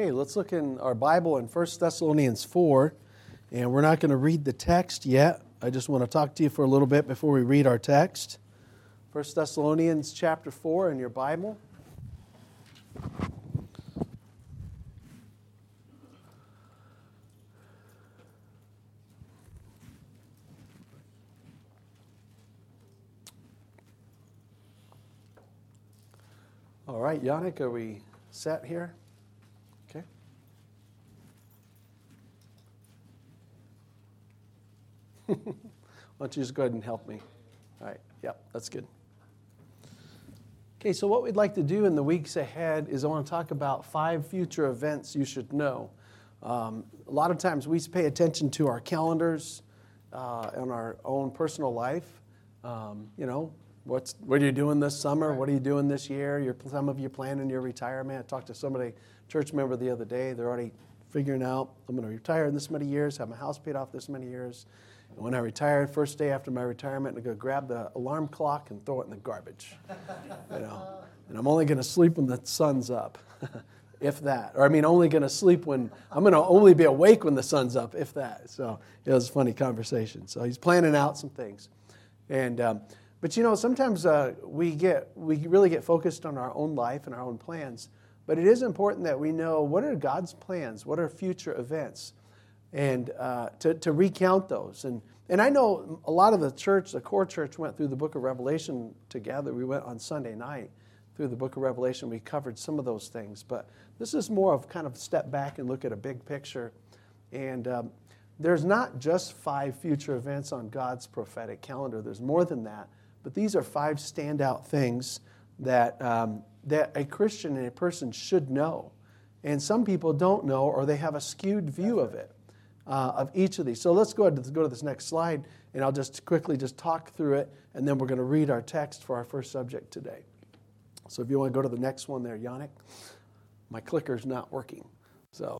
Okay, let's look in our Bible in 1 Thessalonians 4, and we're not going to read the text yet. I just want to talk to you for a little bit before we read our text. 1 Thessalonians chapter 4 in your Bible. All right, Yannick, are we set here? Okay. Why don't you just go ahead and help me? All right, yep, that's good. Okay, so what we'd like to do in the weeks ahead is I want to talk about five future events you should know. Um, a lot of times we pay attention to our calendars uh, and our own personal life. Um, you know, what's, what are you doing this summer? What are you doing this year? You're, some of you planning your retirement. I talked to somebody, church member the other day. They're already figuring out, I'm going to retire in this many years, have my house paid off this many years. And when I retire, first day after my retirement, to go grab the alarm clock and throw it in the garbage. you know, and I'm only going to sleep when the sun's up, if that. Or I mean, only going to sleep when I'm going to only be awake when the sun's up, if that. So it was a funny conversation. So he's planning out some things, and um, but you know, sometimes uh, we get we really get focused on our own life and our own plans. But it is important that we know what are God's plans, what are future events and uh, to, to recount those. And, and I know a lot of the church, the core church, went through the book of Revelation together. We went on Sunday night through the book of Revelation. We covered some of those things. But this is more of kind of step back and look at a big picture. And um, there's not just five future events on God's prophetic calendar, there's more than that. But these are five standout things that, um, that a Christian and a person should know. And some people don't know, or they have a skewed view of it uh, of each of these. So let's go ahead and go to this next slide, and I'll just quickly just talk through it, and then we're going to read our text for our first subject today. So if you want to go to the next one there, Yannick, my clicker's not working. So,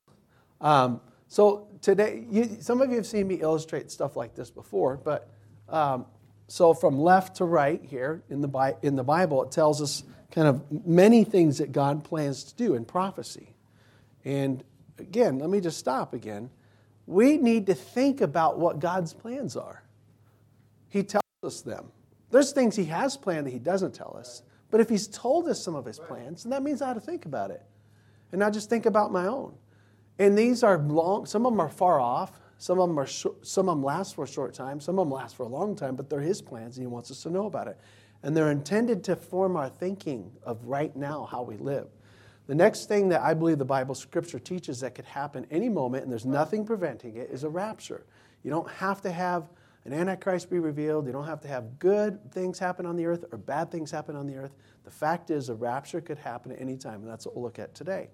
um, so today, you, some of you have seen me illustrate stuff like this before, but um, so from left to right here in the, in the Bible, it tells us kind of many things that God plans to do in prophecy. And again, let me just stop again we need to think about what God's plans are. He tells us them. There's things He has planned that He doesn't tell us. But if He's told us some of His plans, then that means I have to think about it. And not just think about my own. And these are long, some of them are far off. Some of them, are short, some of them last for a short time. Some of them last for a long time, but they're His plans and He wants us to know about it. And they're intended to form our thinking of right now, how we live. The next thing that I believe the Bible scripture teaches that could happen any moment, and there's nothing preventing it, is a rapture. You don't have to have an Antichrist be revealed. You don't have to have good things happen on the earth or bad things happen on the earth. The fact is, a rapture could happen at any time, and that's what we'll look at today.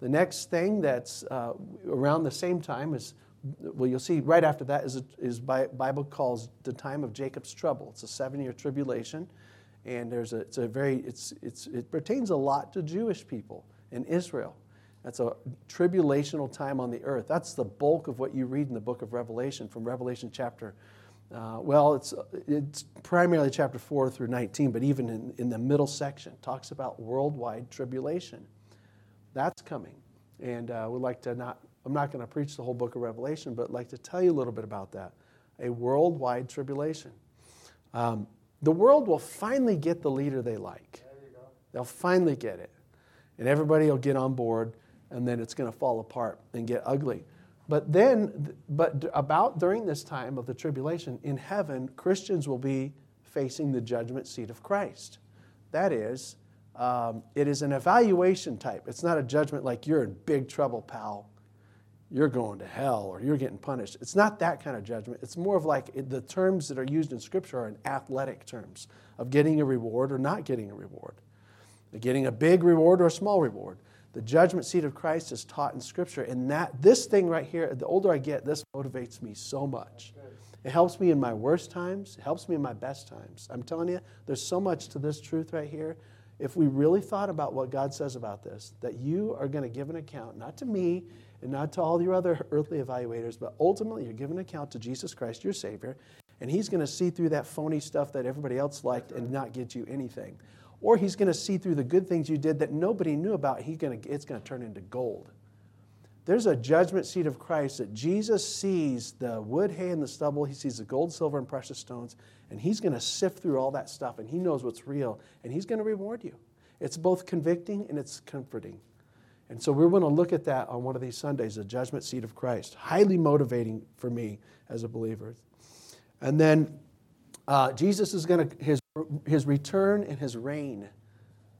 The next thing that's uh, around the same time is, well, you'll see right after that is, is Bible calls the time of Jacob's trouble. It's a seven-year tribulation, and there's a, it's a very, it's, it's, it pertains a lot to Jewish people in Israel. That's a tribulational time on the earth. That's the bulk of what you read in the book of Revelation, from Revelation chapter, uh, well, it's, it's primarily chapter 4 through 19, but even in, in the middle section, talks about worldwide tribulation. That's coming. And uh, we'd like to not, I'm not going to preach the whole book of Revelation, but I'd like to tell you a little bit about that. A worldwide tribulation. Um, the world will finally get the leader they like. They'll finally get it and everybody will get on board, and then it's going to fall apart and get ugly. But then, but about during this time of the tribulation in heaven, Christians will be facing the judgment seat of Christ. That is, um, it is an evaluation type. It's not a judgment like you're in big trouble, pal. You're going to hell or you're getting punished. It's not that kind of judgment. It's more of like the terms that are used in Scripture are in athletic terms of getting a reward or not getting a reward getting a big reward or a small reward. The judgment seat of Christ is taught in Scripture, and that this thing right here, the older I get, this motivates me so much. It helps me in my worst times, it helps me in my best times. I'm telling you, there's so much to this truth right here. If we really thought about what God says about this, that you are going to give an account, not to me and not to all your other earthly evaluators, but ultimately you're giving an account to Jesus Christ, your Savior, and He's going to see through that phony stuff that everybody else liked and not get you anything or he's going to see through the good things you did that nobody knew about. He's going to, it's going to turn into gold. there's a judgment seat of Christ that Jesus sees the wood, hay, and the stubble. He sees the gold, silver, and precious stones, and He's going to sift through all that stuff, and He knows what's real, and He's going to reward you. It's both convicting and it's comforting. And so we're going to look at that on one of these Sundays, the judgment seat of Christ. Highly motivating for me as a believer. And then uh, Jesus is going to, his, his return and his reign.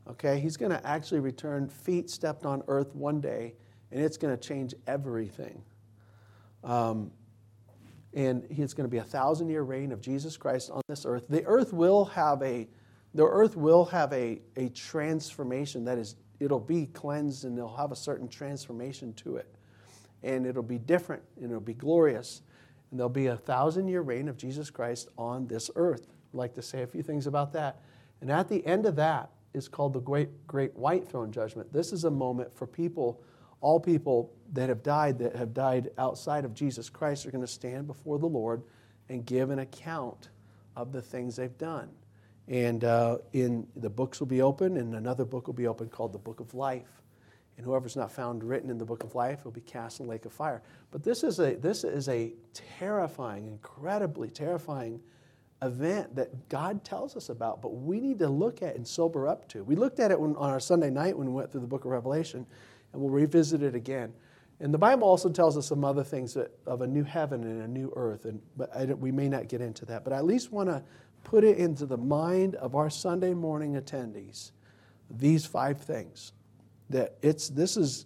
Okay, he's going to actually return feet stepped on earth one day, and it's going to change everything. Um, and it's going to be a thousand year reign of Jesus Christ on this earth. The earth will have a, the earth will have a, a transformation that is it'll be cleansed and it'll have a certain transformation to it. And it'll be different and it'll be glorious. And there'll be a thousand year reign of Jesus Christ on this earth. Like to say a few things about that. And at the end of that is called the great, great white throne judgment. This is a moment for people, all people that have died, that have died outside of Jesus Christ, are going to stand before the Lord and give an account of the things they've done. And uh, in the books will be open, and another book will be open called the Book of Life. And whoever's not found written in the Book of Life will be cast in the lake of fire. But this is a this is a terrifying, incredibly terrifying event that God tells us about, but we need to look at and sober up to. We looked at it when, on our Sunday night when we went through the book of Revelation, and we'll revisit it again. And the Bible also tells us some other things that, of a new heaven and a new earth, and but I, we may not get into that. But I at least want to put it into the mind of our Sunday morning attendees these five things that it's this is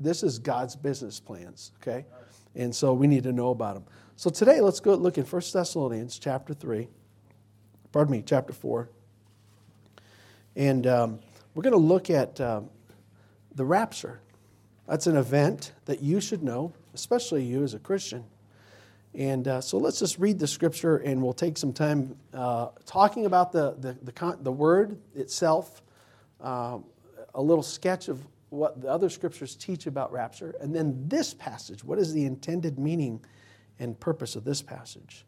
this is God's business plans, okay? And so we need to know about them. So today let's go look in 1 Thessalonians chapter 3. Pardon me, chapter 4. And um, we're going to look at um, the rapture. That's an event that you should know, especially you as a Christian. And uh, so let's just read the scripture and we'll take some time uh, talking about the, the, the, con- the word itself, uh, a little sketch of what the other scriptures teach about rapture, and then this passage. What is the intended meaning and purpose of this passage?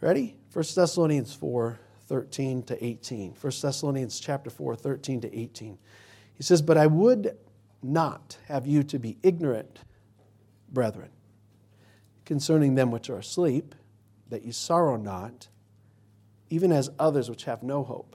Ready? 1 Thessalonians 4 13 to 18. 1 Thessalonians chapter 4 13 to 18. He says, But I would not have you to be ignorant, brethren concerning them which are asleep, that ye sorrow not, even as others which have no hope.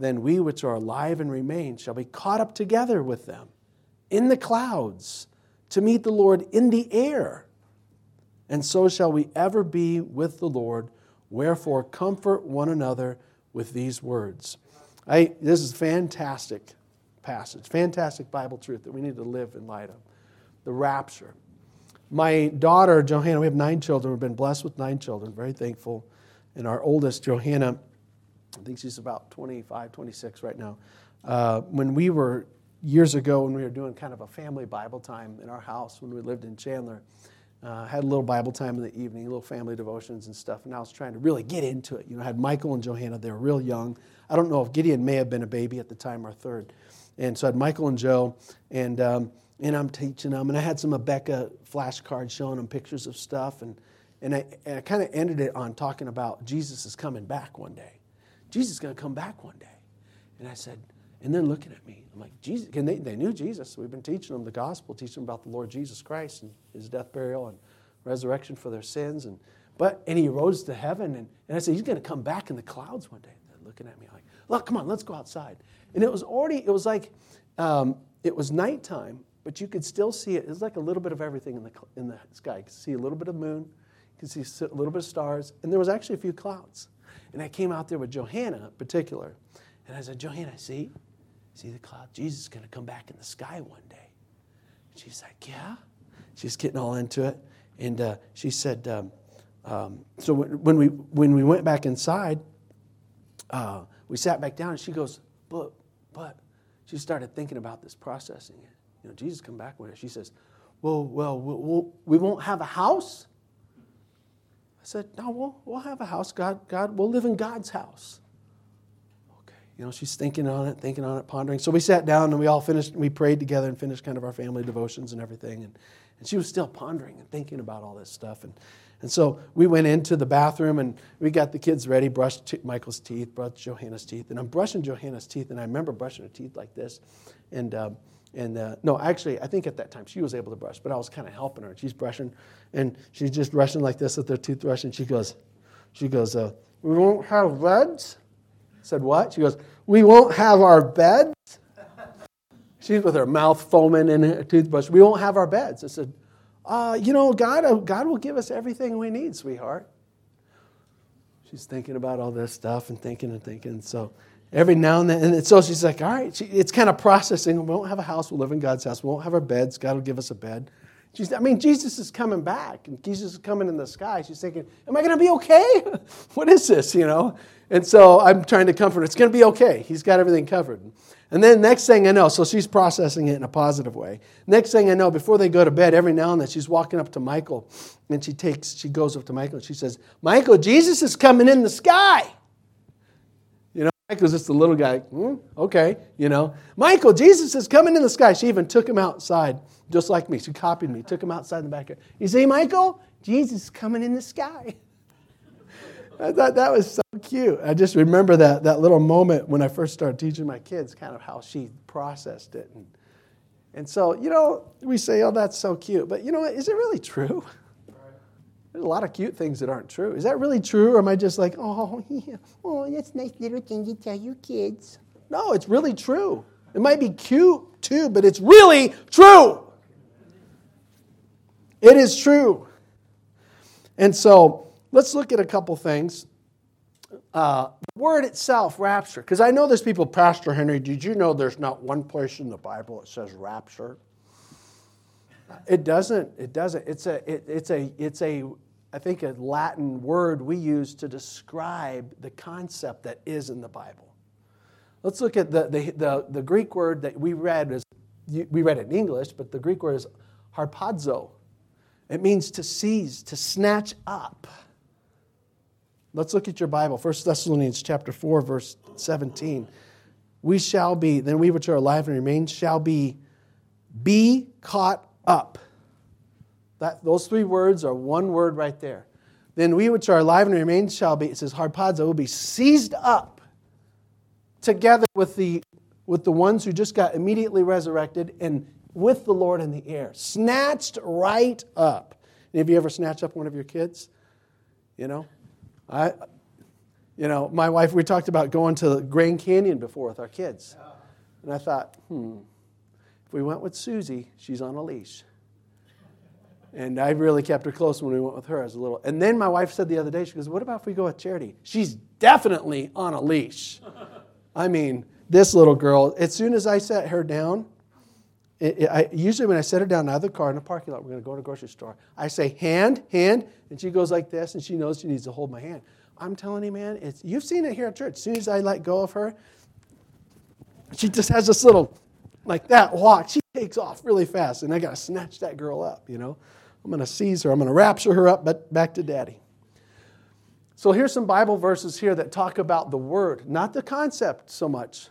Then we which are alive and remain shall be caught up together with them in the clouds to meet the Lord in the air. And so shall we ever be with the Lord. Wherefore, comfort one another with these words. I, this is fantastic passage, fantastic Bible truth that we need to live in light of. The rapture. My daughter, Johanna, we have nine children. We've been blessed with nine children, very thankful. And our oldest, Johanna, I think she's about 25, 26 right now. Uh, when we were, years ago, when we were doing kind of a family Bible time in our house when we lived in Chandler, uh, had a little Bible time in the evening, little family devotions and stuff, and I was trying to really get into it. You know, I had Michael and Johanna, they were real young. I don't know if Gideon may have been a baby at the time or third. And so I had Michael and Joe, and um, and I'm teaching them. And I had some Abeka flashcards showing them pictures of stuff. And, and I, and I kind of ended it on talking about Jesus is coming back one day. Jesus is going to come back one day. And I said, and they're looking at me. I'm like, Jesus, and they, they knew Jesus. We've been teaching them the gospel, teaching them about the Lord Jesus Christ and his death, burial, and resurrection for their sins. And, but, and he rose to heaven. And, and I said, he's going to come back in the clouds one day. They're looking at me like, look, come on, let's go outside. And it was already, it was like, um, it was nighttime, but you could still see it. It was like a little bit of everything in the, in the sky. You could see a little bit of moon, you could see a little bit of stars, and there was actually a few clouds. And I came out there with Johanna in particular, and I said, Johanna, see? See the cloud? Jesus is going to come back in the sky one day. And she's like, yeah? She's getting all into it. And uh, she said, um, um, so when we, when we went back inside, uh, we sat back down, and she goes, but, but, she started thinking about this, processing it. You know, Jesus come back with her. She says, well, well, we'll, we won't have a house? I said, no, we'll, we'll have a house. God, God, we'll live in God's house. Okay. You know, she's thinking on it, thinking on it, pondering. So we sat down and we all finished, we prayed together and finished kind of our family devotions and everything. And, and she was still pondering and thinking about all this stuff. And, and so we went into the bathroom and we got the kids ready, brushed Michael's teeth, brushed Johanna's teeth. And I'm brushing Johanna's teeth, and I remember brushing her teeth like this. And, uh, and uh, no, actually, I think at that time she was able to brush, but I was kind of helping her. She's brushing, and she's just brushing like this with her toothbrush. And she goes, she goes, uh, we won't have beds. Said what? She goes, we won't have our beds. She's with her mouth foaming in her toothbrush. We won't have our beds. I said, uh, you know, God, uh, God will give us everything we need, sweetheart. She's thinking about all this stuff and thinking and thinking. So every now and then, and so she's like, all right, she, it's kind of processing. We won't have a house, we'll live in God's house. We won't have our beds, God will give us a bed. She's, I mean, Jesus is coming back, and Jesus is coming in the sky. She's thinking, am I going to be okay? what is this, you know? And so I'm trying to comfort her. It's going to be okay. He's got everything covered. And then next thing I know, so she's processing it in a positive way. Next thing I know, before they go to bed, every now and then she's walking up to Michael and she takes, she goes up to Michael and she says, Michael, Jesus is coming in the sky. Michael's just a little guy. Hmm, okay, you know. Michael, Jesus is coming in the sky. She even took him outside, just like me. She copied me, took him outside in the backyard. You see, Michael, Jesus is coming in the sky. I thought that was so cute. I just remember that, that little moment when I first started teaching my kids, kind of how she processed it. And, and so, you know, we say, oh, that's so cute. But you know what? Is it really true? There's a lot of cute things that aren't true. Is that really true? Or am I just like, oh, yeah, oh, that's nice little thing to tell your kids? No, it's really true. It might be cute too, but it's really true. It is true. And so, let's look at a couple things. Uh, the word itself, rapture, because I know there's people, Pastor Henry, did you know there's not one place in the Bible that says rapture? It doesn't. It doesn't. It's a. It, it's a. It's a. I think a Latin word we use to describe the concept that is in the Bible. Let's look at the the, the, the Greek word that we read is we read it in English, but the Greek word is harpazo. It means to seize, to snatch up. Let's look at your Bible. 1 Thessalonians chapter 4, verse 17. We shall be, then we which are alive and remain shall be be caught up. That, those three words are one word right there. Then we which are alive and remain shall be, it says harpazo, will be seized up together with the, with the ones who just got immediately resurrected and with the Lord in the air. Snatched right up. Of you ever snatched up one of your kids? You know? I, you know, my wife, we talked about going to Grand Canyon before with our kids. And I thought, hmm, if we went with Susie, she's on a leash. And I really kept her close when we went with her as a little. And then my wife said the other day, she goes, What about if we go with Charity? She's definitely on a leash. I mean, this little girl, as soon as I set her down, it, it, I, usually when I set her down out of the car in the parking lot, we're going to go to a grocery store. I say, hand, hand, and she goes like this, and she knows she needs to hold my hand. I'm telling you, man, it's, you've seen it here at church. As soon as I let go of her, she just has this little, like that walk. She takes off really fast, and I got to snatch that girl up, you know. I'm going to seize her. I'm going to rapture her up, but back to daddy. So here's some Bible verses here that talk about the word, not the concept so much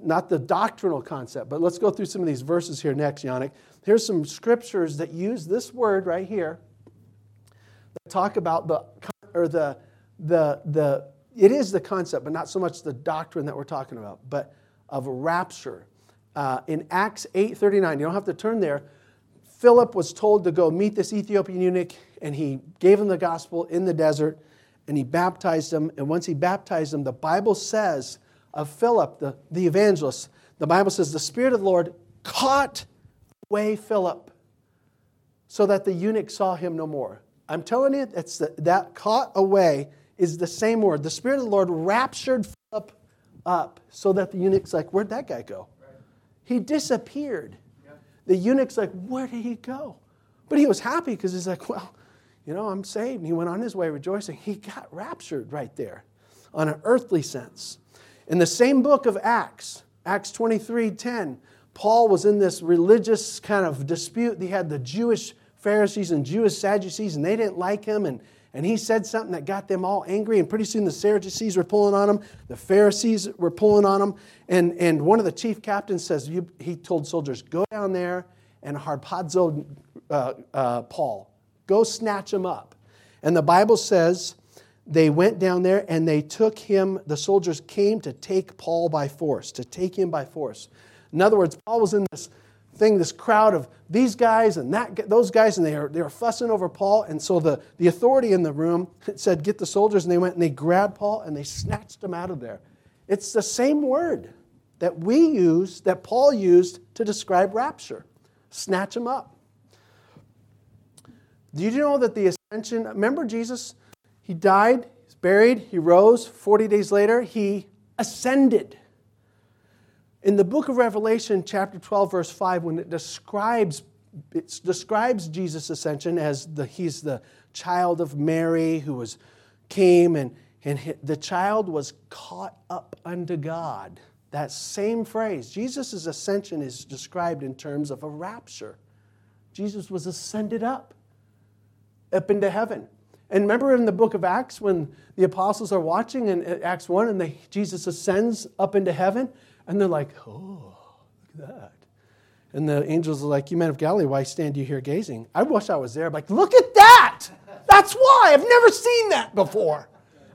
not the doctrinal concept, but let's go through some of these verses here next, Yannick. Here's some scriptures that use this word right here that talk about the or the the the it is the concept, but not so much the doctrine that we're talking about, but of rapture. Uh, in Acts 8:39, you don't have to turn there. Philip was told to go meet this Ethiopian eunuch, and he gave him the gospel in the desert, and he baptized him. And once he baptized him, the Bible says of Philip, the, the evangelist, the Bible says the Spirit of the Lord caught away Philip so that the eunuch saw him no more. I'm telling you, it's the, that caught away is the same word. The Spirit of the Lord raptured Philip up so that the eunuch's like, Where'd that guy go? He disappeared. The eunuch's like, Where did he go? But he was happy because he's like, Well, you know, I'm saved. And he went on his way rejoicing. He got raptured right there on an earthly sense. In the same book of Acts, Acts 23 10, Paul was in this religious kind of dispute. He had the Jewish Pharisees and Jewish Sadducees, and they didn't like him. And, and he said something that got them all angry. And pretty soon the Sadducees were pulling on him, the Pharisees were pulling on him. And, and one of the chief captains says, he told soldiers, go down there and harpazo uh, uh, Paul. Go snatch him up. And the Bible says they went down there and they took him, the soldiers came to take Paul by force, to take him by force. In other words, Paul was in this thing, this crowd of these guys and that, those guys, and they are, they are fussing over Paul. And so the, the authority in the room said, Get the soldiers. And they went and they grabbed Paul and they snatched him out of there. It's the same word that we use, that Paul used to describe rapture snatch him up. Do you know that the ascension, remember Jesus? He died, he's buried, he rose. 40 days later, he ascended. In the book of Revelation, chapter 12, verse 5, when it describes, it describes Jesus' ascension as the, he's the child of Mary who was, came and, and the child was caught up unto God. That same phrase, Jesus' ascension is described in terms of a rapture. Jesus was ascended up, up into heaven. And remember in the book of Acts when the apostles are watching in uh, Acts 1 and they, Jesus ascends up into heaven and they're like, oh, look at that. And the angels are like, You men of Galilee, why stand you here gazing? I wish I was there. I'm like, look at that! That's why! I've never seen that before.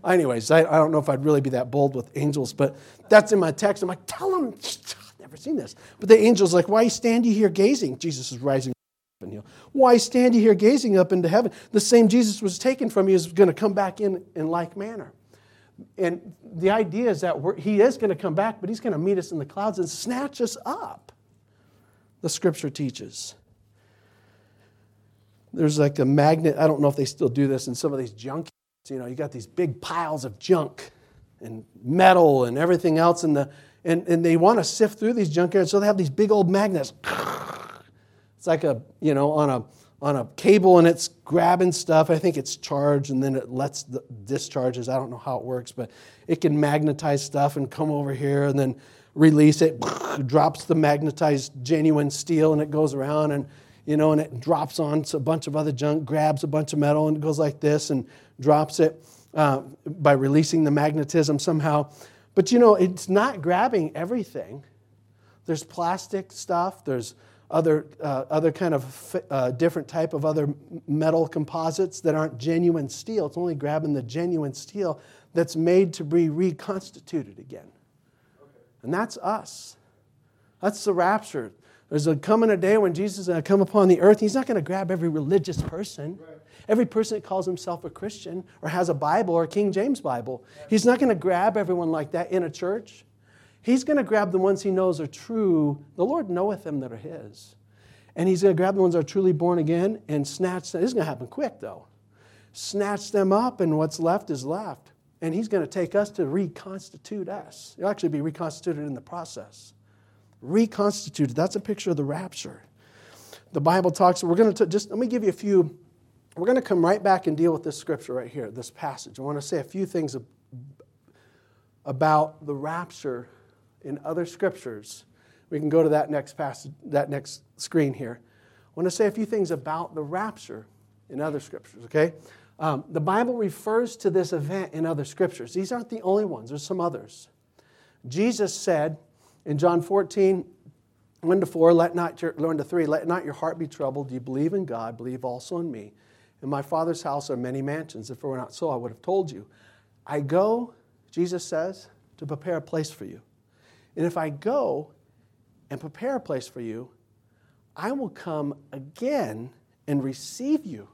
Anyways, I, I don't know if I'd really be that bold with angels, but that's in my text. I'm like, tell them, I've never seen this. But the angel's like, Why stand you here gazing? Jesus is rising up and why stand you here gazing up into heaven? The same Jesus was taken from you is going to come back in in like manner. And the idea is that he is going to come back, but he's going to meet us in the clouds and snatch us up. The scripture teaches. There's like a magnet, I don't know if they still do this in some of these junk. You know, you got these big piles of junk and metal and everything else, in the, and, and they want to sift through these junkyards, so they have these big old magnets it's like a, you know, on a on a cable and it's grabbing stuff. I think it's charged and then it lets the discharges. I don't know how it works, but it can magnetize stuff and come over here and then release it, drops the magnetized genuine steel and it goes around and you know, and it drops on a bunch of other junk, grabs a bunch of metal and goes like this and drops it uh, by releasing the magnetism somehow. But you know, it's not grabbing everything. There's plastic stuff. There's other, uh, other kind of uh, different type of other metal composites that aren't genuine steel. It's only grabbing the genuine steel that's made to be reconstituted again. Okay. And that's us. That's the rapture. There's a coming a day when Jesus is going to come upon the earth. He's not going to grab every religious person, right. every person that calls himself a Christian or has a Bible or a King James Bible. He's not going to grab everyone like that in a church. He's going to grab the ones he knows are true. The Lord knoweth them that are his. And he's going to grab the ones that are truly born again and snatch them. This is going to happen quick, though. Snatch them up, and what's left is left. And he's going to take us to reconstitute us. You'll actually be reconstituted in the process. Reconstituted. That's a picture of the rapture. The Bible talks, we're going to just, let me give you a few. We're going to come right back and deal with this scripture right here, this passage. I want to say a few things about the rapture in other scriptures. We can go to that next passage, that next screen here. I want to say a few things about the rapture in other scriptures, okay? Um, the Bible refers to this event in other scriptures. These aren't the only ones, there's some others. Jesus said in John 14, 1 to 4, let not your, 1 to 3, let not your heart be troubled. You believe in God, believe also in me. In my Father's house are many mansions. If it were not so, I would have told you. I go, Jesus says, to prepare a place for you. And if I go and prepare a place for you, I will come again and receive you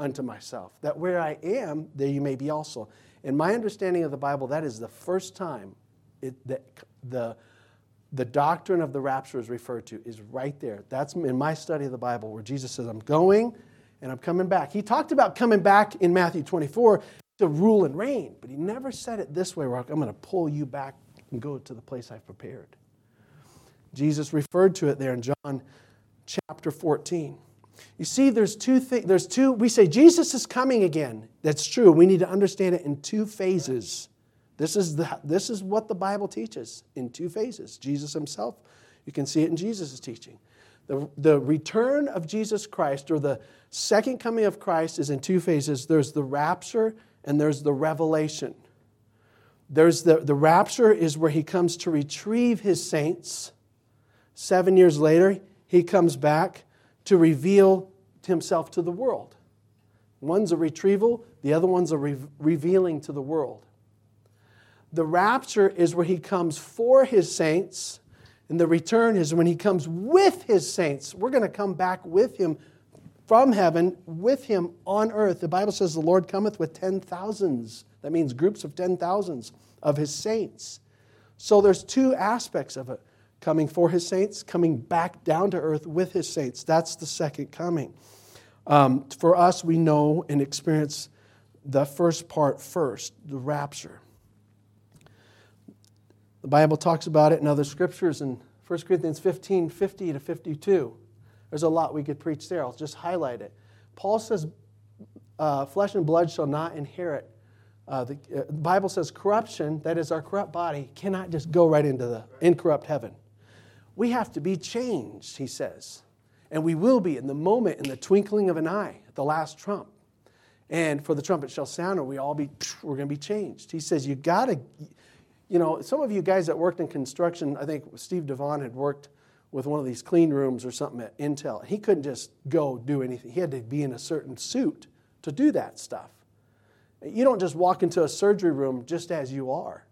unto myself, that where I am, there you may be also. In my understanding of the Bible, that is the first time it, that the, the doctrine of the rapture is referred to, is right there. That's in my study of the Bible where Jesus says, I'm going and I'm coming back. He talked about coming back in Matthew 24 to rule and reign, but he never said it this way where I'm going to pull you back and go to the place I've prepared. Jesus referred to it there in John chapter 14. You see, there's two things. There's two. We say Jesus is coming again. That's true. We need to understand it in two phases. This is the, this is what the Bible teaches in two phases. Jesus Himself You can see it in Jesus' teaching. The, the return of Jesus Christ, or the second coming of Christ, is in two phases there's the rapture and there's the revelation. There's the, the rapture is where he comes to retrieve his saints. Seven years later, he comes back to reveal himself to the world. One's a retrieval, the other one's a re- revealing to the world. The rapture is where he comes for his saints, and the return is when he comes with his saints. We're going to come back with him from heaven, with him on earth. The Bible says the Lord cometh with ten thousands. That means groups of ten thousands of his saints. So there's two aspects of it coming for his saints, coming back down to earth with his saints. That's the second coming. Um, for us, we know and experience the first part first, the rapture. The Bible talks about it in other scriptures in 1 Corinthians 15 50 to 52. There's a lot we could preach there. I'll just highlight it. Paul says, uh, Flesh and blood shall not inherit. Uh, the, uh, the Bible says corruption, that is our corrupt body, cannot just go right into the incorrupt heaven. We have to be changed, he says. And we will be in the moment, in the twinkling of an eye, at the last trump. And for the trumpet shall sound, and we all be, we're going to be changed. He says, you got to, you know, some of you guys that worked in construction, I think Steve Devon had worked with one of these clean rooms or something at Intel. He couldn't just go do anything. He had to be in a certain suit to do that stuff. You don't just walk into a surgery room just as you are.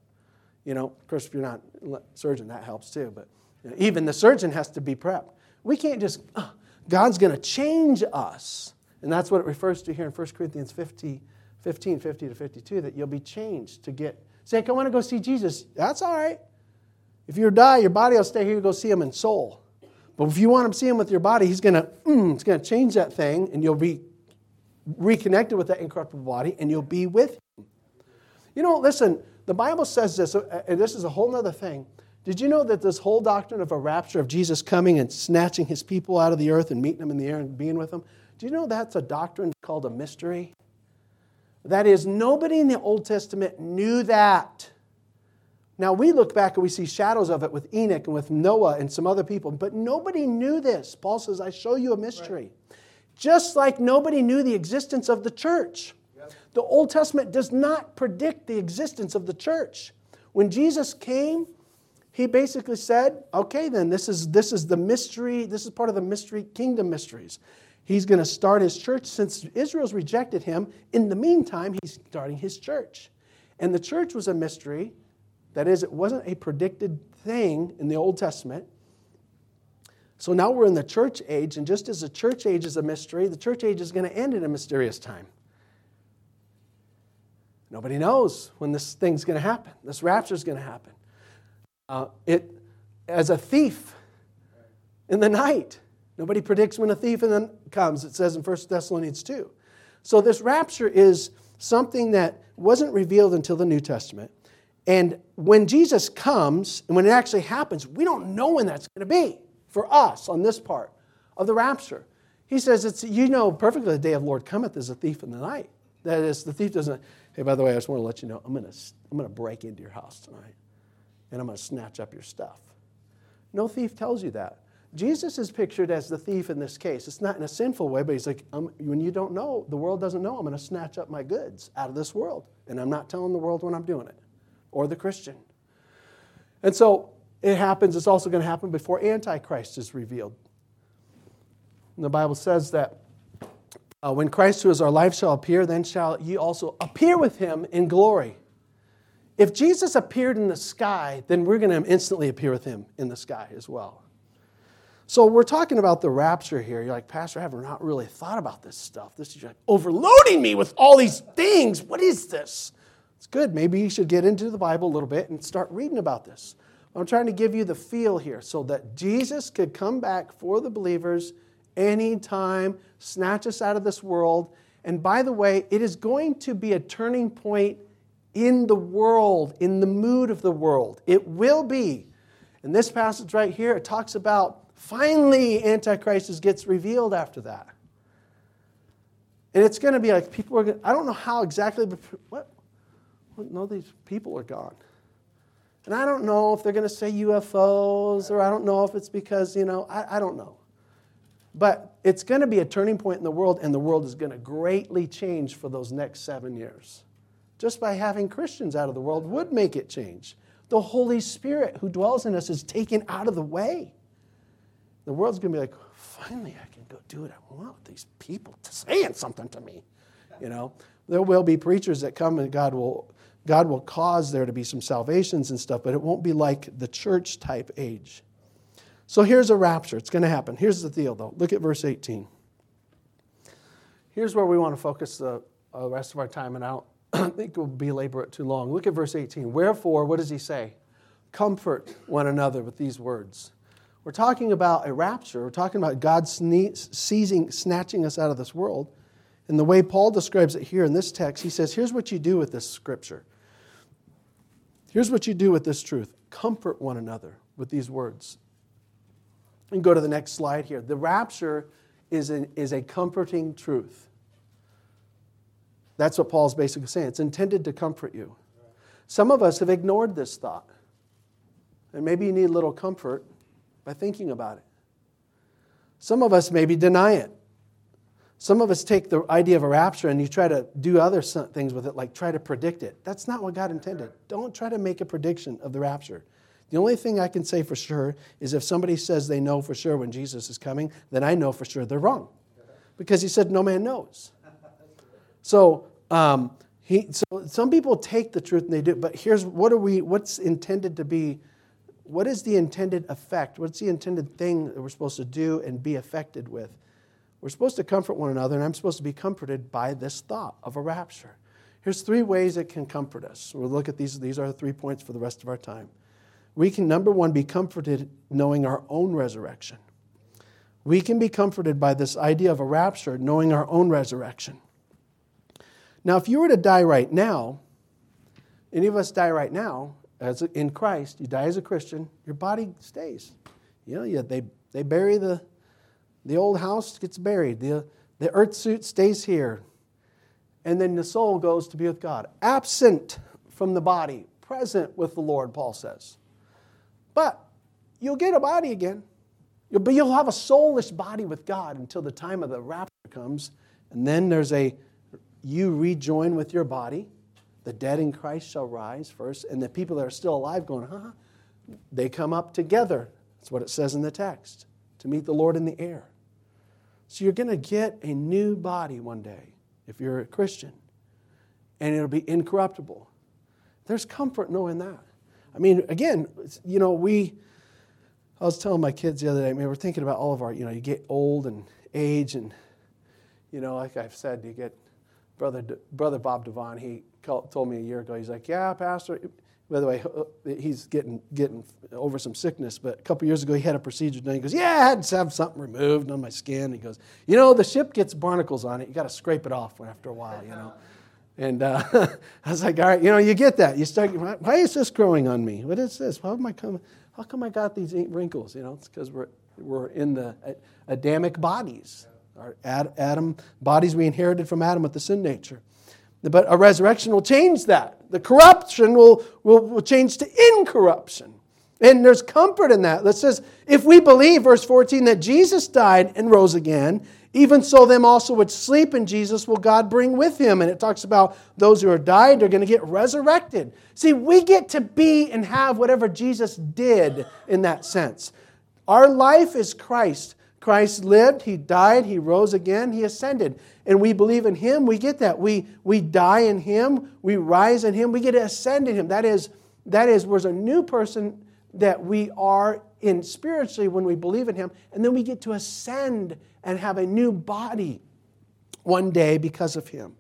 You know, of course, if you're not a surgeon, that helps too. But even the surgeon has to be prepped. We can't just, oh, God's going to change us. And that's what it refers to here in 1 Corinthians 50, 15, 50 to 52, that you'll be changed to get, say, I want to go see Jesus. That's all right. If you die, your body will stay here, you go see him in soul. But if you want to see him with your body, he's going to, mm, it's going to change that thing, and you'll be reconnected with that incorruptible body, and you'll be with him. You know, listen, the Bible says this, uh, and this is a whole other thing. Did you know that this whole doctrine of a rapture of Jesus coming and snatching his people out of the earth and meeting them in the air and being with them? Do you know that's a doctrine called a mystery? That is, nobody in the Old Testament knew that. Now we look back and we see shadows of it with Enoch and with Noah and some other people, but nobody knew this. Paul says, I show you a mystery. Right. Just like nobody knew the existence of the church. The Old Testament does not predict the existence of the church. When Jesus came, he basically said, okay, then this is, this is the mystery, this is part of the mystery, kingdom mysteries. He's going to start his church since Israel's rejected him. In the meantime, he's starting his church. And the church was a mystery. That is, it wasn't a predicted thing in the Old Testament. So now we're in the church age, and just as the church age is a mystery, the church age is going to end in a mysterious time. Nobody knows when this thing's going to happen. This rapture is going to happen uh, it as a thief in the night. Nobody predicts when a thief comes, it says in 1 Thessalonians 2. So this rapture is something that wasn't revealed until the New Testament. And when Jesus comes, and when it actually happens, we don't know when that's going to be for us on this part of the rapture. He says, it's, You know perfectly the day of the Lord cometh as a thief in the night. That is, the thief doesn't, hey, by the way, I just want to let you know, I'm going to, I'm going to break into your house tonight and I'm going to snatch up your stuff. No thief tells you that. Jesus is pictured as the thief in this case. It's not in a sinful way, but he's like, when you don't know, the world doesn't know, I'm going to snatch up my goods out of this world. And I'm not telling the world when I'm doing it, or the Christian. And so it happens, it's also going to happen before Antichrist is revealed. And the Bible says that uh, when Christ, who is our life, shall appear, then shall ye also appear with him in glory. If Jesus appeared in the sky, then we're going to instantly appear with him in the sky as well. So we're talking about the rapture here. You're like, Pastor, I have not really thought about this stuff. This is like overloading me with all these things. What is this? It's good. Maybe you should get into the Bible a little bit and start reading about this. I'm trying to give you the feel here so that Jesus could come back for the believers anytime, snatch us out of this world. And by the way, it is going to be a turning point in the world, in the mood of the world. It will be. In this passage right here, it talks about finally Antichrist gets revealed after that. And it's going to be like people are going I don't know how exactly, but what? No, these people are gone. And I don't know if they're going to say UFOs, or I don't know if it's because, you know, I, I don't know. But it's going to be a turning point in the world, and the world is going to greatly change for those next seven years. Just by having Christians out of the world would make it change. The Holy Spirit who dwells in us is taken out of the way. The world's going to be like, finally, I can go do what I want with these people saying something to me. You know, there will be preachers that come and God will, God will cause there to be some salvations and stuff, but it won't be like the church type age. So here's a rapture. It's going to happen. Here's the deal, though. Look at verse 18. Here's where we want to focus the uh, rest of our time, and I don't think we'll belabor it too long. Look at verse 18. Wherefore, what does he say? Comfort one another with these words. We're talking about a rapture. We're talking about God seizing, snatching us out of this world. And the way Paul describes it here in this text, he says, Here's what you do with this scripture. Here's what you do with this truth comfort one another with these words. And go to the next slide here. The rapture is, an, is a comforting truth. That's what Paul's basically saying. It's intended to comfort you. Some of us have ignored this thought. And maybe you need a little comfort by thinking about it. Some of us maybe deny it. Some of us take the idea of a rapture and you try to do other things with it, like try to predict it. That's not what God intended. Don't try to make a prediction of the rapture. The only thing I can say for sure is if somebody says they know for sure when Jesus is coming, then I know for sure they're wrong. Because he said, no man knows. So, um, he, so some people take the truth and they do, but here's what are we, what's intended to be, what is the intended effect? What's the intended thing that we're supposed to do and be affected with? We're supposed to comfort one another, and I'm supposed to be comforted by this thought of a rapture. Here's three ways it can comfort us. We'll look at these. These are the three points for the rest of our time we can, number one, be comforted knowing our own resurrection. We can be comforted by this idea of a rapture, knowing our own resurrection. Now, if you were to die right now, any of us die right now, as in Christ, you die as a Christian, your body stays. You know, yeah, they, they bury the, the old house, gets buried. The, the earth suit stays here. And then the soul goes to be with God. Absent from the body, present with the Lord, Paul says. But you'll get a body again. You'll, you'll have a soulless body with God until the time of the rapture comes. And then there's a, you rejoin with your body. The dead in Christ shall rise first. And the people that are still alive going, huh? They come up together. That's what it says in the text to meet the Lord in the air. So you're going to get a new body one day if you're a Christian, and it'll be incorruptible. There's comfort knowing that. I mean, again, you know, we, I was telling my kids the other day, I mean, we're thinking about all of our, you know, you get old and age, and, you know, like I've said, you get Brother, Brother Bob Devon, he told me a year ago, he's like, yeah, Pastor, by the way, uh, he's getting, getting over some sickness, but a couple years ago he had a procedure done. He goes, Yeah, I had to have something removed on my skin. He goes, You know, the ship gets barnacles on it. You got to scrape it off after a while, you know. And uh, I was like, all right, you know, you get that. You start, why is this growing on me? What is this? How, am I come, how come I got these wrinkles? You know, it's because we're, we're in the Adamic bodies. Our Adam bodies we inherited from Adam with the sin nature. But a resurrection will change that. The corruption will, will, will change to incorruption. And there's comfort in that. That says, if we believe, verse 14, that Jesus died and rose again, even so, them also which sleep in Jesus will God bring with him. And it talks about those who are died, they're going to get resurrected. See, we get to be and have whatever Jesus did in that sense. Our life is Christ. Christ lived, he died, he rose again, he ascended. And we believe in him, we get that. We, we die in him, we rise in him, we get to ascend in him. That is, that is, we're a new person that we are in spiritually when we believe in him. And then we get to ascend and have a new body one day because of him.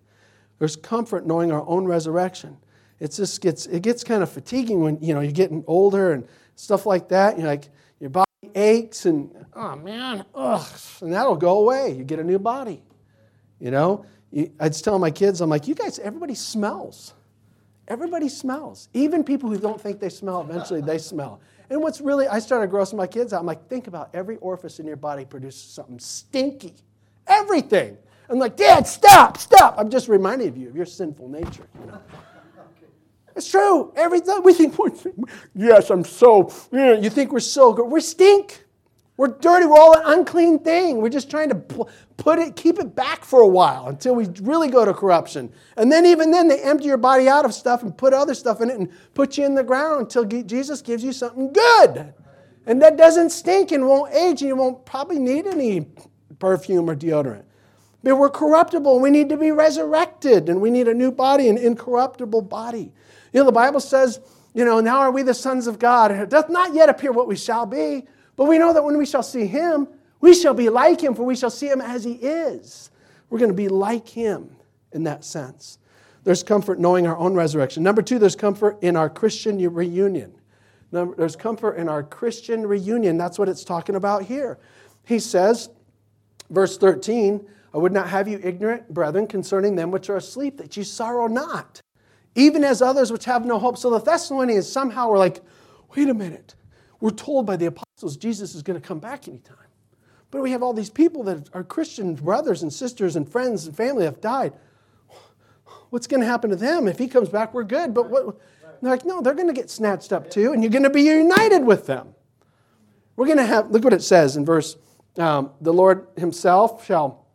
There's comfort knowing our own resurrection. It just gets it gets kind of fatiguing when you know you're getting older and stuff like that. You're like your body aches and oh man, ugh, and that'll go away. You get a new body. You know, I was tell my kids, I'm like, you guys, everybody smells. Everybody smells. Even people who don't think they smell, eventually they smell. And what's really, I started grossing my kids out. I'm like, think about every orifice in your body produces something stinky. Everything. I'm like, Dad, stop, stop. I'm just reminding you of your sinful nature. You know? It's true. Every time we think, yes, I'm so, you think we're so good. We stink. We're dirty. We're all an unclean thing. We're just trying to put it, keep it back for a while until we really go to corruption. And then, even then, they empty your body out of stuff and put other stuff in it and put you in the ground until Jesus gives you something good. And that doesn't stink and won't age, and you won't probably need any perfume or deodorant. But we're corruptible. We need to be resurrected, and we need a new body, an incorruptible body. You know, the Bible says, you know, now are we the sons of God. It doth not yet appear what we shall be. But we know that when we shall see him, we shall be like him, for we shall see him as he is. We're going to be like him in that sense. There's comfort knowing our own resurrection. Number two, there's comfort in our Christian reunion. Number, There's comfort in our Christian reunion. That's what it's talking about here. He says, verse 13, I would not have you ignorant, brethren, concerning them which are asleep, that ye sorrow not, even as others which have no hope. So the Thessalonians somehow were like, wait a minute. We're told by the apostles Jesus is going to come back anytime. But we have all these people that are Christian brothers and sisters and friends and family have died. What's going to happen to them? If he comes back, we're good. But what? They're like, no, they're going to get snatched up too, and you're going to be united with them. We're going to have, look what it says in verse, um, the Lord himself shall,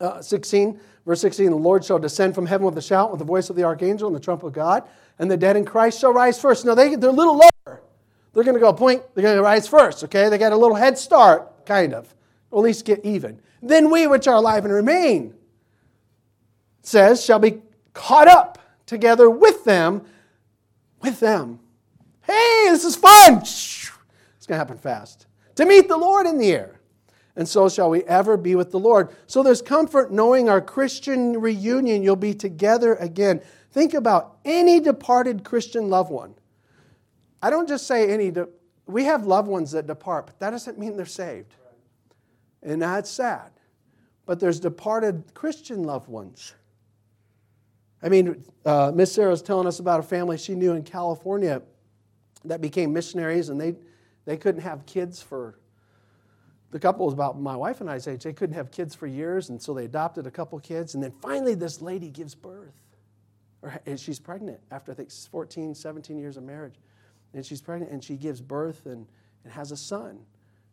uh, 16, verse 16, the Lord shall descend from heaven with a shout, with the voice of the archangel and the trump of God, and the dead in Christ shall rise first. Now, they, they're a little lower. They're going to go point, they're going to rise first, okay? They got a little head start, kind of. Or at least get even. Then we, which are alive and remain, says, shall be caught up together with them, with them. Hey, this is fun! It's going to happen fast. To meet the Lord in the air. And so shall we ever be with the Lord. So there's comfort knowing our Christian reunion, you'll be together again. Think about any departed Christian loved one. I don't just say any, de- we have loved ones that depart, but that doesn't mean they're saved. And that's sad. But there's departed Christian loved ones. I mean, uh, Miss Sarah was telling us about a family she knew in California that became missionaries, and they, they couldn't have kids for, the couple was about my wife and I's age. They couldn't have kids for years, and so they adopted a couple kids. And then finally, this lady gives birth, or she's pregnant after I think 14, 17 years of marriage and she's pregnant and she gives birth and, and has a son.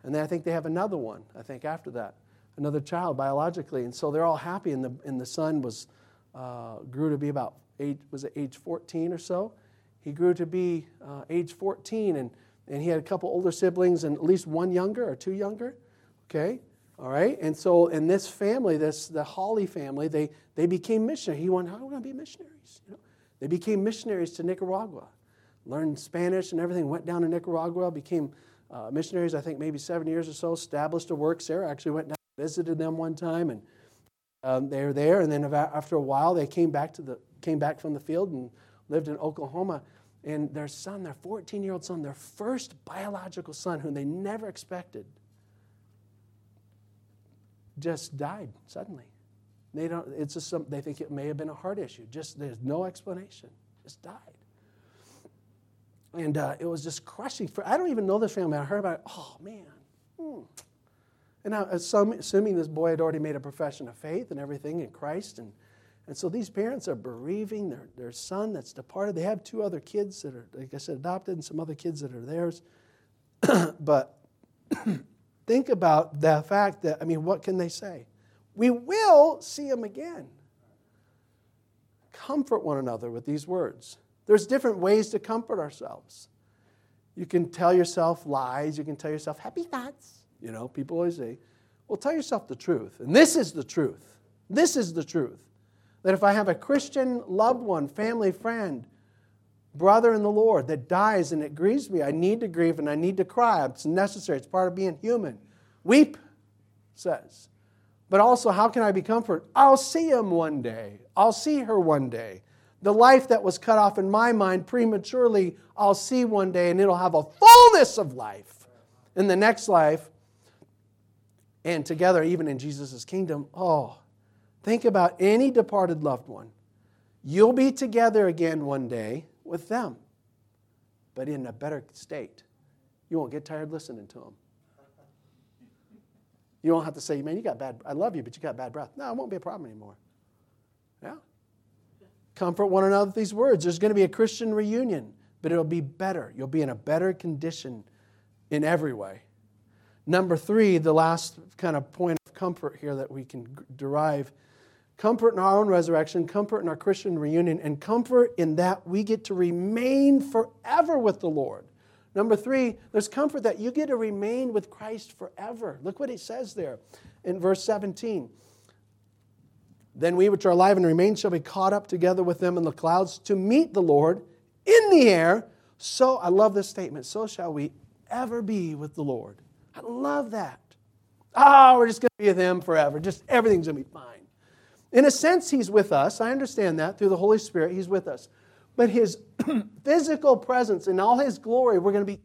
And then I think they have another one, I think, after that, another child biologically. And so they're all happy. And the, and the son was, uh, grew to be about, age, was it age 14 or so? He grew to be uh, age 14 and, and he had a couple older siblings and at least one younger or two younger. Okay? All right? And so in this family, this the Holly family, they, they became missionaries. He went, how are we going to be missionaries? You know? They became missionaries to Nicaragua learned Spanish and everything, went down to Nicaragua, became uh, missionaries, I think maybe seven years or so, established a work. Sarah actually went down, and visited them one time, and um, they were there. And then after a while, they came back, to the, came back from the field and lived in Oklahoma. And their son, their 14 year old son, their first biological son, whom they never expected, just died suddenly. They, don't, it's just some, they think it may have been a heart issue. Just there's no explanation. Just died. And uh, it was just crushing. For, I don't even know this family. I heard about it. Oh, man. Hmm. And I, assuming this boy had already made a profession of faith and everything in Christ. And, and so these parents are bereaving their, their son that's departed. They have two other kids that are, like I said, adopted and some other kids that are theirs. but think about the fact that, I mean, what can they say? We will see him again. Comfort one another with these words. There's different ways to comfort ourselves. You can tell yourself lies, you can tell yourself happy thoughts. You know, people always say, well, tell yourself the truth. And this is the truth. This is the truth. That if I have a Christian loved one, family, friend, brother in the Lord that dies and it grieves me, I need to grieve and I need to cry. It's necessary, it's part of being human. Weep, says. But also, how can I be comforted? I'll see him one day. I'll see her one day. The life that was cut off in my mind prematurely, I'll see one day, and it'll have a fullness of life in the next life. And together, even in Jesus' kingdom, oh, think about any departed loved one. You'll be together again one day with them, but in a better state. You won't get tired listening to them. You won't have to say, man, you got bad, I love you, but you got bad breath. No, it won't be a problem anymore. Yeah? Comfort one another with these words. There's going to be a Christian reunion, but it'll be better. You'll be in a better condition in every way. Number three, the last kind of point of comfort here that we can derive comfort in our own resurrection, comfort in our Christian reunion, and comfort in that we get to remain forever with the Lord. Number three, there's comfort that you get to remain with Christ forever. Look what he says there in verse 17. Then we which are alive and remain shall be caught up together with them in the clouds to meet the Lord in the air. So, I love this statement, so shall we ever be with the Lord. I love that. Oh, we're just going to be with Him forever. Just everything's going to be fine. In a sense, He's with us. I understand that. Through the Holy Spirit, He's with us. But His physical presence in all His glory, we're going to be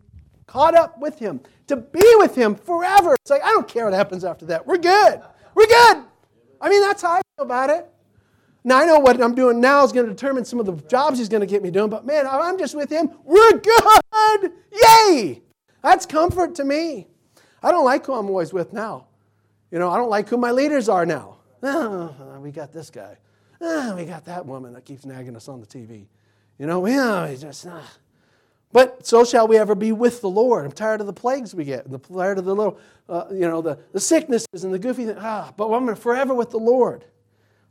caught up with Him, to be with Him forever. It's like, I don't care what happens after that. We're good. We're good. I mean, that's how I feel about it. Now, I know what I'm doing now is going to determine some of the jobs He's going to get me doing, but man, I'm just with Him. We're good. Yay. That's comfort to me. I don't like who I'm always with now. You know, I don't like who my leaders are now. Oh, we got this guy. Oh, we got that woman that keeps nagging us on the TV. You know, we just. Uh. But so shall we ever be with the Lord. I'm tired of the plagues we get, and the tired of the little, uh, you know, the, the sicknesses and the goofy things. Ah, but I'm forever with the Lord.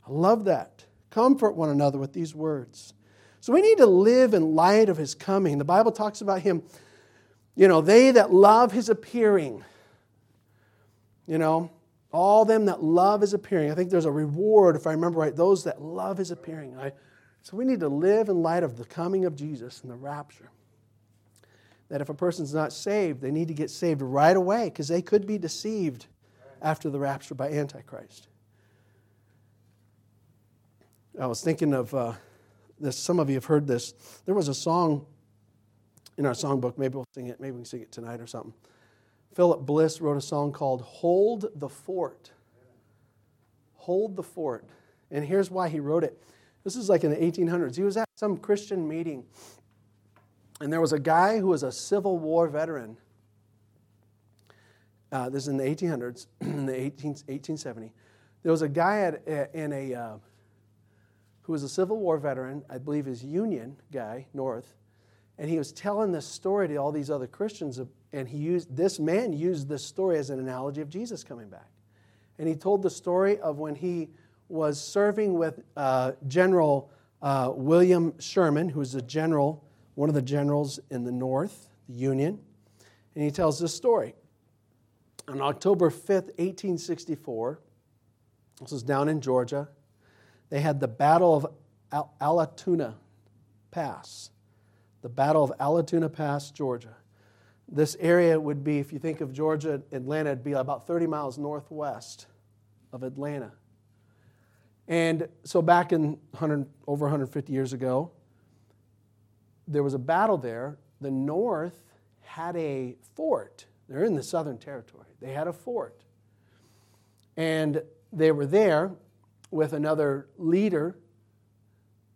I love that. Comfort one another with these words. So we need to live in light of his coming. The Bible talks about him, you know, they that love his appearing. You know, all them that love his appearing. I think there's a reward, if I remember right, those that love his appearing. I, so we need to live in light of the coming of Jesus and the rapture. That if a person's not saved, they need to get saved right away because they could be deceived after the rapture by Antichrist. I was thinking of uh, this, some of you have heard this. There was a song in our songbook, maybe we'll sing it, maybe we can sing it tonight or something. Philip Bliss wrote a song called Hold the Fort. Hold the Fort. And here's why he wrote it. This is like in the 1800s. He was at some Christian meeting, and there was a guy who was a Civil War veteran. Uh, this is in the 1800s, in the 18, 1870. There was a guy at, in a, uh, who was a Civil War veteran, I believe his Union guy, North, and he was telling this story to all these other Christians and he used this man used this story as an analogy of Jesus coming back. And he told the story of when he was serving with uh, General uh, William Sherman, who was a general, one of the generals in the North, the Union. And he tells this story. On October 5th, 1864, this was down in Georgia, they had the Battle of Al- Allatoona Pass. The Battle of Allatoona Pass, Georgia. This area would be, if you think of Georgia, Atlanta, it'd be about 30 miles northwest of Atlanta. And so back in 100, over 150 years ago, there was a battle there. The North had a fort. They're in the Southern Territory. They had a fort. And they were there with another leader,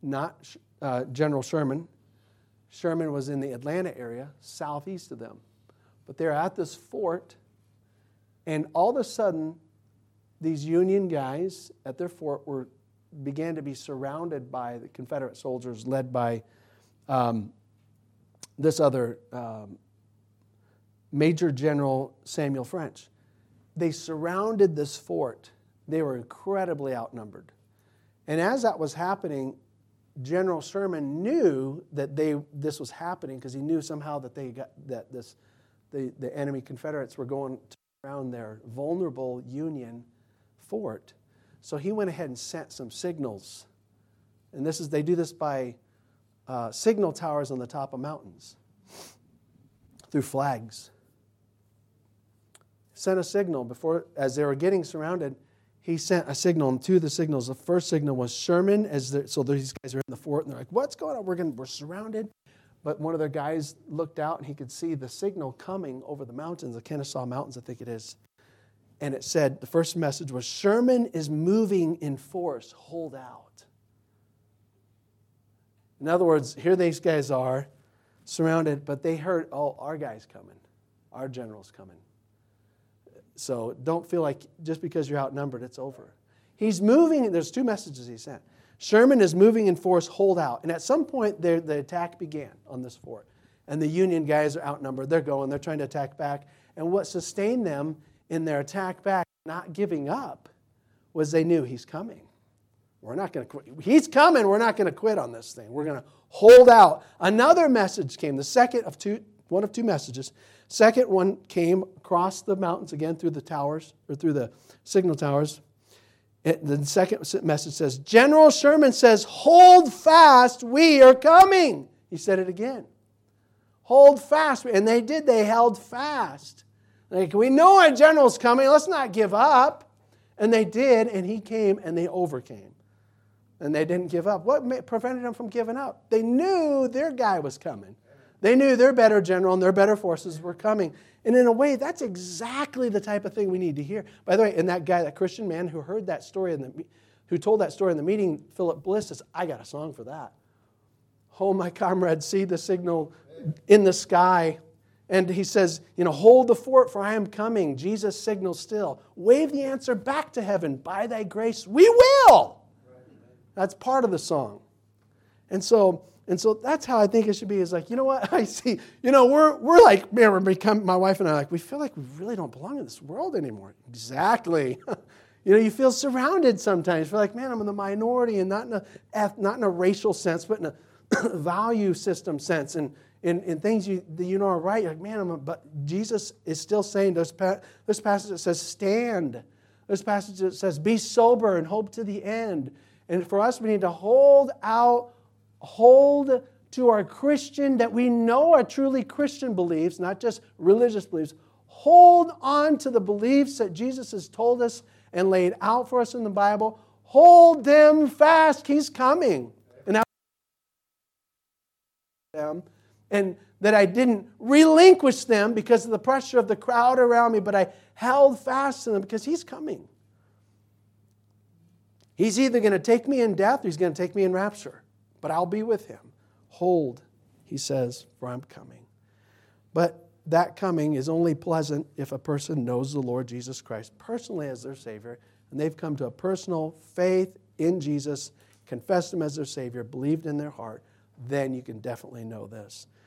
not uh, General Sherman, Sherman was in the Atlanta area, southeast of them. But they're at this fort, and all of a sudden, these Union guys at their fort were began to be surrounded by the Confederate soldiers, led by um, this other um, Major General Samuel French. They surrounded this fort. They were incredibly outnumbered. And as that was happening, General Sherman knew that they, this was happening because he knew somehow that, they got, that this, the, the enemy Confederates were going around their vulnerable Union fort. So he went ahead and sent some signals. And this is, they do this by uh, signal towers on the top of mountains through flags. Sent a signal before, as they were getting surrounded, he sent a signal, and two of the signals. The first signal was Sherman, as so these guys are in the fort, and they're like, "What's going on? We're going, we're surrounded." But one of their guys looked out, and he could see the signal coming over the mountains, the Kennesaw Mountains, I think it is. And it said, the first message was, "Sherman is moving in force. Hold out." In other words, here these guys are, surrounded, but they heard, "Oh, our guy's coming, our general's coming." So don't feel like just because you're outnumbered, it's over. He's moving, there's two messages he sent. Sherman is moving in force, hold out. And at some point, the attack began on this fort. And the Union guys are outnumbered. They're going, they're trying to attack back. And what sustained them in their attack back, not giving up, was they knew he's coming. We're not going to quit. He's coming. We're not going to quit on this thing. We're going to hold out. Another message came, the second of two, one of two messages. Second one came across the mountains again through the towers, or through the signal towers. It, the second message says, General Sherman says, Hold fast, we are coming. He said it again. Hold fast. And they did, they held fast. Like, we know our general's coming, let's not give up. And they did, and he came and they overcame. And they didn't give up. What prevented them from giving up? They knew their guy was coming. They knew their better general and their better forces were coming. And in a way, that's exactly the type of thing we need to hear. By the way, and that guy, that Christian man who heard that story in the, who told that story in the meeting, Philip Bliss, says, I got a song for that. Oh, my comrades, see the signal in the sky. And he says, you know, hold the fort, for I am coming. Jesus signals still. Wave the answer back to heaven. By thy grace, we will. That's part of the song. And so, and so that's how I think it should be. Is like, you know what? I see, you know, we're, we're like, man, we're become, my wife and I like, we feel like we really don't belong in this world anymore. Exactly. you know, you feel surrounded sometimes. You're like, man, I'm in the minority and not in a, not in a racial sense, but in a value system sense. And, in, in things you, that you know are right, you're like, man, I'm a, but Jesus is still saying, pa- there's passage that says, stand. This passage that says, be sober and hope to the end. And for us, we need to hold out, hold to our Christian, that we know are truly Christian beliefs, not just religious beliefs. Hold on to the beliefs that Jesus has told us and laid out for us in the Bible. Hold them fast. He's coming. And them and that I didn't relinquish them because of the pressure of the crowd around me, but I held fast to them because He's coming. He's either going to take me in death or he's going to take me in rapture, but I'll be with him. Hold, he says, for I'm coming. But that coming is only pleasant if a person knows the Lord Jesus Christ personally as their Savior, and they've come to a personal faith in Jesus, confessed Him as their Savior, believed in their heart. Then you can definitely know this.